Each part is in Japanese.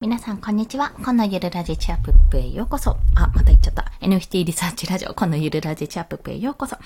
皆さん、こんにちは。このゆるラジチャップップへようこそ。あ、また言っちゃった。NFT リサーチラジオ。このゆるラジチャップップへようこそ。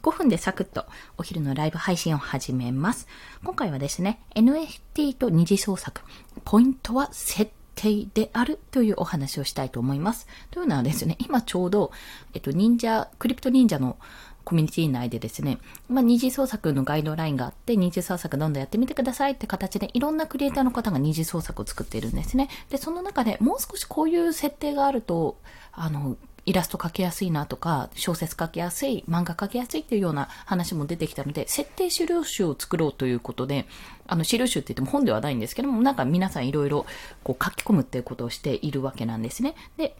5分でサクッとお昼のライブ配信を始めます。今回はですね、NFT と二次創作。ポイントは設定であるというお話をしたいと思います。というのはですね、今ちょうど、えっと、忍者、クリプト忍者のコミュニティ内でですね、まあ、二次創作のガイドラインがあって、二次創作どんどんやってみてくださいって形で、いろんなクリエイターの方が二次創作を作っているんですね。で、その中でもう少しこういう設定があると、あの、イラスト描きやすいなとか、小説書きやすい、漫画描きやすいっていうような話も出てきたので、設定資料集を作ろうということで、あの、資料集って言っても本ではないんですけども、なんか皆さんいろいろこう書き込むっていうことをしているわけなんですね。で、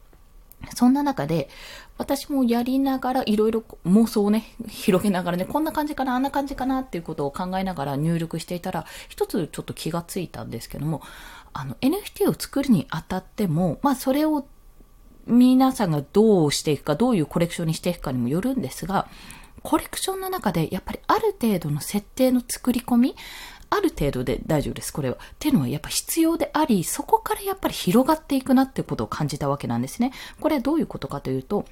そんな中で、私もやりながら、いろいろ妄想をね、広げながらね、こんな感じかな、あんな感じかなっていうことを考えながら入力していたら、一つちょっと気がついたんですけども、あの、NFT を作るにあたっても、まあ、それを皆さんがどうしていくか、どういうコレクションにしていくかにもよるんですが、コレクションの中でやっぱりある程度の設定の作り込み、ある程度で大丈夫です、これは。っていうのはやっぱ必要であり、そこからやっぱり広がっていくなってことを感じたわけなんですね。これどういうことかというと、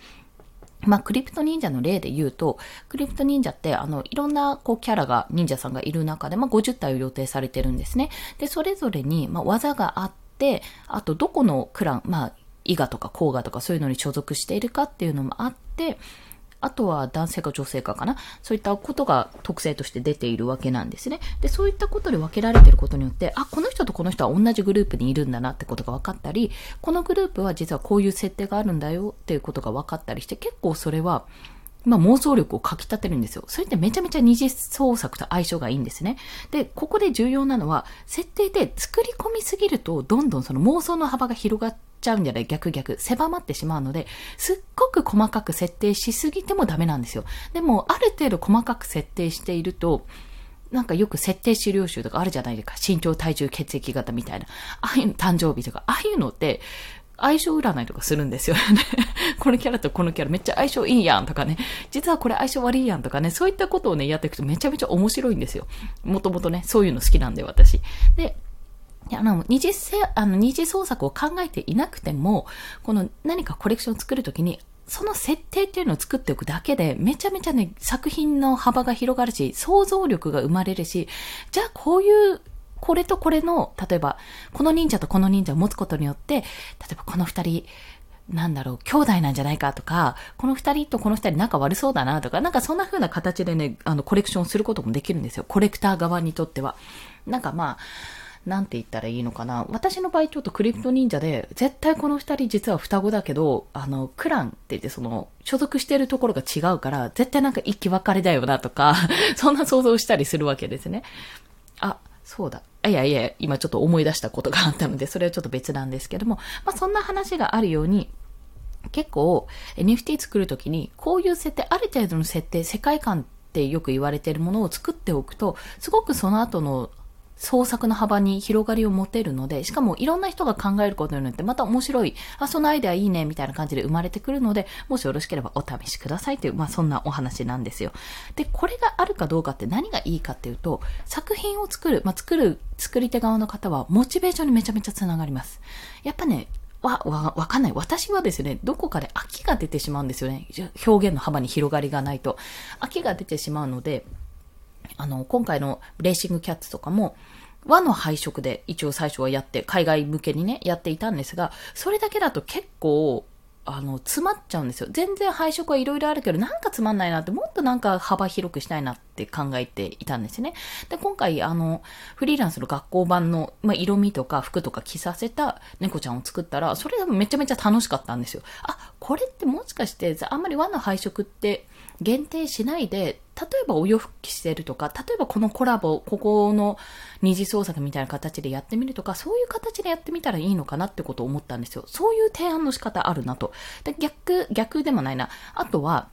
まあ、クリプト忍者の例で言うと、クリプト忍者って、あの、いろんな、こう、キャラが、忍者さんがいる中で、まあ、50体を予定されてるんですね。で、それぞれに、まあ、技があって、あと、どこのクラン、まあ、伊賀とか甲賀とかそういうのに所属しているかっていうのもあって、あとは男性か女性かかな。そういったことが特性として出ているわけなんですね。で、そういったことで分けられていることによって、あ、この人とこの人は同じグループにいるんだなってことが分かったり、このグループは実はこういう設定があるんだよっていうことが分かったりして、結構それは、まあ、妄想力をかき立てるんですよ。それってめちゃめちゃ二次創作と相性がいいんですね。で、ここで重要なのは、設定で作り込みすぎると、どんどんその妄想の幅が広がっちゃうんじゃない？逆逆。狭まってしまうので、すっごく細かく設定しすぎてもダメなんですよ。でも、ある程度細かく設定していると、なんかよく設定資料集とかあるじゃないですか。身長、体重、血液型みたいな。ああいうの誕生日とか、ああいうのって、相性占いとかするんですよね。このキャラとこのキャラめっちゃ相性いいやんとかね。実はこれ相性悪いやんとかね。そういったことをね、やっていくとめちゃめちゃ面白いんですよ。もともとね、そういうの好きなんで私。で、あの、二次せ、あの、二次創作を考えていなくても、この何かコレクションを作るときに、その設定っていうのを作っておくだけで、めちゃめちゃね、作品の幅が広がるし、想像力が生まれるし、じゃあこういうこれとこれの、例えば、この忍者とこの忍者を持つことによって、例えばこの二人、なんだろう、兄弟なんじゃないかとか、この二人とこの二人仲悪そうだなとか、なんかそんな風な形でね、あの、コレクションすることもできるんですよ。コレクター側にとっては。なんかまあ、なんて言ったらいいのかな。私の場合ちょっとクリプト忍者で、絶対この二人実は双子だけど、あの、クランって言ってその、所属してるところが違うから、絶対なんか一気別れだよなとか、そんな想像したりするわけですね。あ、そうだ。いやいや、今ちょっと思い出したことがあったので、それはちょっと別なんですけども、まあそんな話があるように、結構 NFT 作るときに、こういう設定、ある程度の設定、世界観ってよく言われているものを作っておくと、すごくその後の創作の幅に広がりを持てるので、しかもいろんな人が考えることによってまた面白い、あ、そのアイデアいいね、みたいな感じで生まれてくるので、もしよろしければお試しくださいという、まあそんなお話なんですよ。で、これがあるかどうかって何がいいかっていうと、作品を作る、まあ作る、作り手側の方はモチベーションにめちゃめちゃつながります。やっぱね、わ、わ、わかんない。私はですね、どこかで飽きが出てしまうんですよね。表現の幅に広がりがないと。飽きが出てしまうので、あの、今回のレーシングキャッツとかも、和の配色で一応最初はやって、海外向けにね、やっていたんですが、それだけだと結構、あの、詰まっちゃうんですよ。全然配色はいろいろあるけど、なんかつまんないなって、もっとなんか幅広くしたいなって考えていたんですね。で、今回、あの、フリーランスの学校版の、まあ、色味とか服とか着させた猫ちゃんを作ったら、それでもめちゃめちゃ楽しかったんですよ。あ、これってもしかして、あんまり和の配色って限定しないで、例えばお洋服着せるとか、例えばこのコラボ、ここの二次創作みたいな形でやってみるとか、そういう形でやってみたらいいのかなってことを思ったんですよ。そういう提案の仕方あるなと。で逆、逆でもないな。あとは、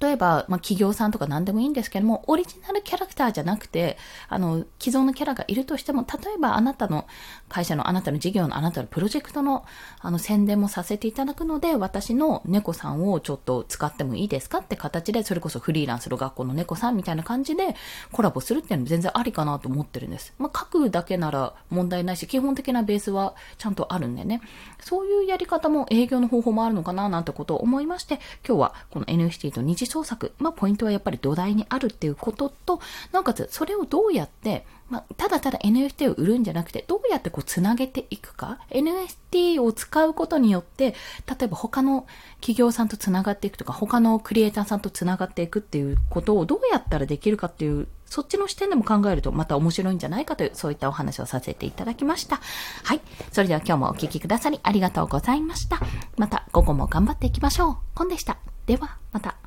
例えば、まあ、企業さんとか何でもいいんですけども、オリジナルキャラクターじゃなくて、あの、既存のキャラがいるとしても、例えばあなたの会社のあなたの事業のあなたのプロジェクトの、あの、宣伝もさせていただくので、私の猫さんをちょっと使ってもいいですかって形で、それこそフリーランスの学校の猫さんみたいな感じでコラボするっていうのも全然ありかなと思ってるんです。まあ、書くだけなら問題ないし、基本的なベースはちゃんとあるんでね。そういうやり方も営業の方法もあるのかななんてことを思いまして、今日はこの NFT と次創作、まあ、ポイントはやっぱり土台にあるっていうことと、なおかつそれをどうやってまあ、ただただ NFT を売るんじゃなくて、どうやってこうつなげていくか。NFT を使うことによって、例えば他の企業さんとつながっていくとか、他のクリエイターさんとつながっていくっていうことをどうやったらできるかっていう、そっちの視点でも考えるとまた面白いんじゃないかという、そういったお話をさせていただきました。はい。それでは今日もお聴きくださりありがとうございました。また午後も頑張っていきましょう。コンでした。では、また。